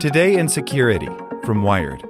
Today in Security from Wired.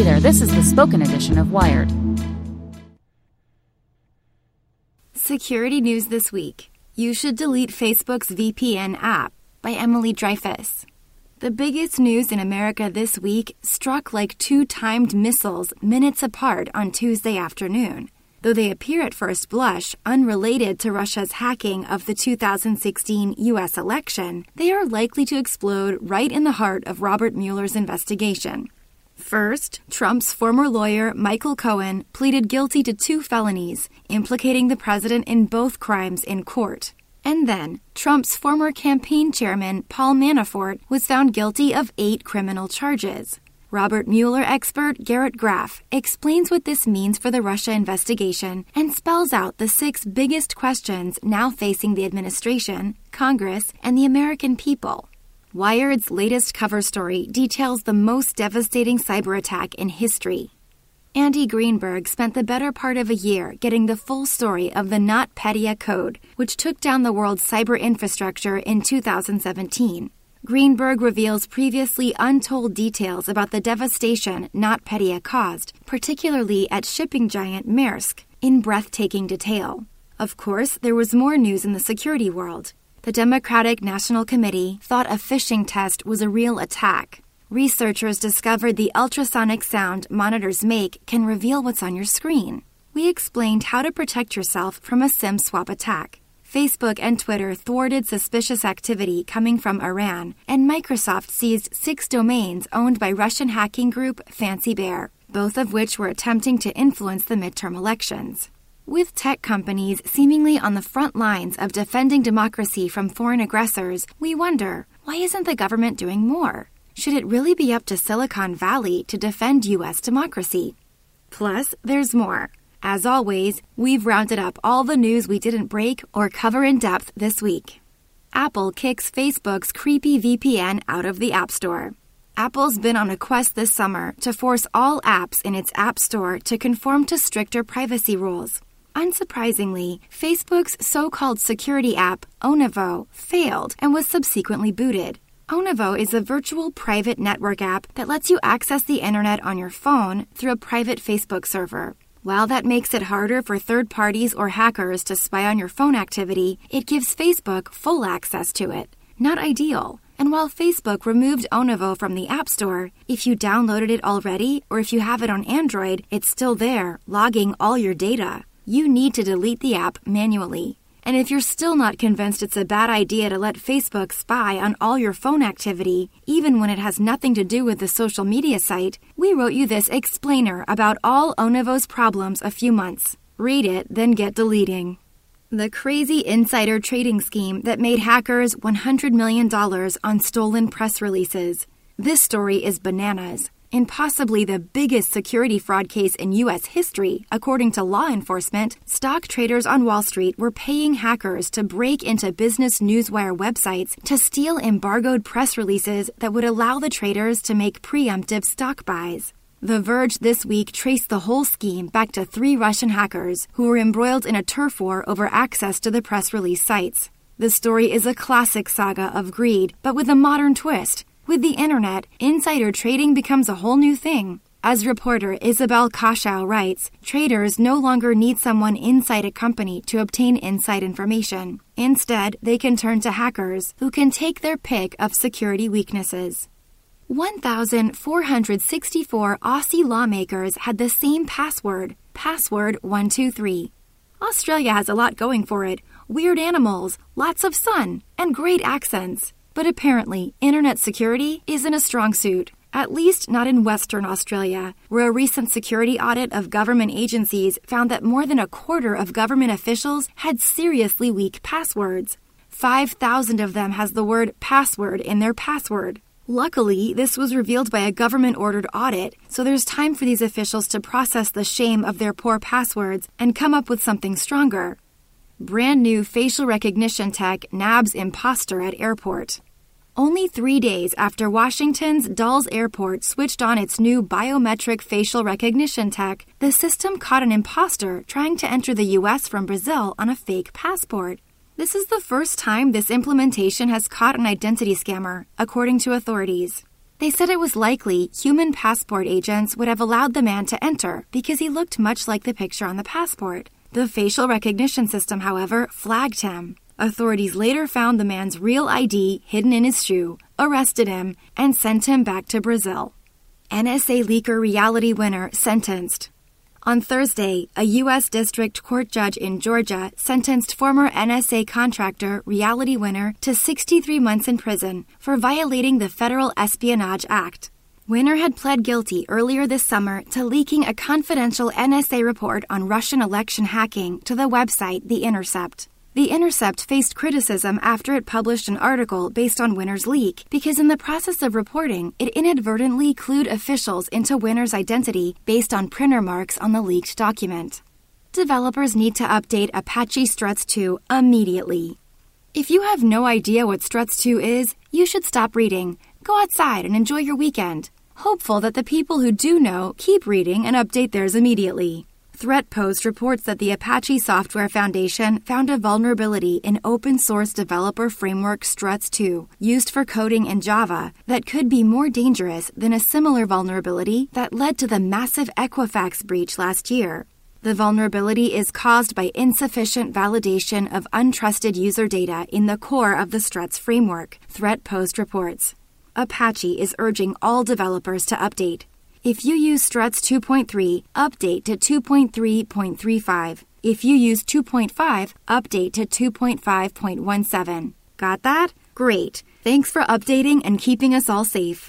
Hey there, this is the spoken edition of Wired. Security news this week. You should delete Facebook's VPN app by Emily Dreyfuss. The biggest news in America this week struck like two timed missiles minutes apart on Tuesday afternoon. Though they appear at first blush unrelated to Russia's hacking of the 2016 U.S. election, they are likely to explode right in the heart of Robert Mueller's investigation. First, Trump's former lawyer, Michael Cohen, pleaded guilty to two felonies, implicating the president in both crimes in court. And then, Trump's former campaign chairman, Paul Manafort, was found guilty of eight criminal charges. Robert Mueller expert Garrett Graff explains what this means for the Russia investigation and spells out the six biggest questions now facing the administration, Congress, and the American people. Wired's latest cover story details the most devastating cyber attack in history. Andy Greenberg spent the better part of a year getting the full story of the NotPetya code, which took down the world's cyber infrastructure in 2017. Greenberg reveals previously untold details about the devastation NotPetya caused, particularly at shipping giant Maersk, in breathtaking detail. Of course, there was more news in the security world the Democratic National Committee thought a phishing test was a real attack. Researchers discovered the ultrasonic sound monitors make can reveal what's on your screen. We explained how to protect yourself from a SIM swap attack. Facebook and Twitter thwarted suspicious activity coming from Iran, and Microsoft seized six domains owned by Russian hacking group Fancy Bear, both of which were attempting to influence the midterm elections. With tech companies seemingly on the front lines of defending democracy from foreign aggressors, we wonder why isn't the government doing more? Should it really be up to Silicon Valley to defend U.S. democracy? Plus, there's more. As always, we've rounded up all the news we didn't break or cover in depth this week. Apple kicks Facebook's creepy VPN out of the App Store. Apple's been on a quest this summer to force all apps in its App Store to conform to stricter privacy rules. Unsurprisingly, Facebook's so called security app, Onavo, failed and was subsequently booted. Onavo is a virtual private network app that lets you access the internet on your phone through a private Facebook server. While that makes it harder for third parties or hackers to spy on your phone activity, it gives Facebook full access to it. Not ideal. And while Facebook removed Onavo from the App Store, if you downloaded it already or if you have it on Android, it's still there, logging all your data you need to delete the app manually. And if you're still not convinced it's a bad idea to let Facebook spy on all your phone activity, even when it has nothing to do with the social media site, we wrote you this explainer about all Onavo's problems a few months. Read it, then get deleting. The crazy insider trading scheme that made hackers $100 million on stolen press releases. This story is bananas in possibly the biggest security fraud case in U.S. history, according to law enforcement, stock traders on Wall Street were paying hackers to break into business newswire websites to steal embargoed press releases that would allow the traders to make preemptive stock buys. The Verge this week traced the whole scheme back to three Russian hackers who were embroiled in a turf war over access to the press release sites. The story is a classic saga of greed, but with a modern twist with the internet, insider trading becomes a whole new thing. As reporter Isabel Koshiw writes, traders no longer need someone inside a company to obtain inside information. Instead, they can turn to hackers who can take their pick of security weaknesses. 1,464 Aussie lawmakers had the same password, password 123. Australia has a lot going for it weird animals, lots of sun, and great accents. But apparently, internet security isn't a strong suit at least not in Western Australia, where a recent security audit of government agencies found that more than a quarter of government officials had seriously weak passwords. 5,000 of them has the word password in their password. Luckily, this was revealed by a government ordered audit, so there's time for these officials to process the shame of their poor passwords and come up with something stronger. Brand new facial recognition tech nabs imposter at airport. Only three days after Washington's Dulles Airport switched on its new biometric facial recognition tech, the system caught an imposter trying to enter the U.S. from Brazil on a fake passport. This is the first time this implementation has caught an identity scammer, according to authorities. They said it was likely human passport agents would have allowed the man to enter because he looked much like the picture on the passport. The facial recognition system, however, flagged him. Authorities later found the man's real ID hidden in his shoe, arrested him, and sent him back to Brazil. NSA leaker reality winner sentenced. On Thursday, a U.S. District Court judge in Georgia sentenced former NSA contractor Reality Winner to 63 months in prison for violating the Federal Espionage Act. Winner had pled guilty earlier this summer to leaking a confidential NSA report on Russian election hacking to the website The Intercept. The Intercept faced criticism after it published an article based on Winner's leak because, in the process of reporting, it inadvertently clued officials into Winner's identity based on printer marks on the leaked document. Developers need to update Apache Struts 2 immediately. If you have no idea what Struts 2 is, you should stop reading, go outside, and enjoy your weekend. Hopeful that the people who do know keep reading and update theirs immediately. ThreatPost reports that the Apache Software Foundation found a vulnerability in open source developer framework Struts 2, used for coding in Java, that could be more dangerous than a similar vulnerability that led to the massive Equifax breach last year. The vulnerability is caused by insufficient validation of untrusted user data in the core of the Struts framework, ThreatPost reports. Apache is urging all developers to update. If you use Struts 2.3, update to 2.3.35. If you use 2.5, update to 2.5.17. Got that? Great. Thanks for updating and keeping us all safe.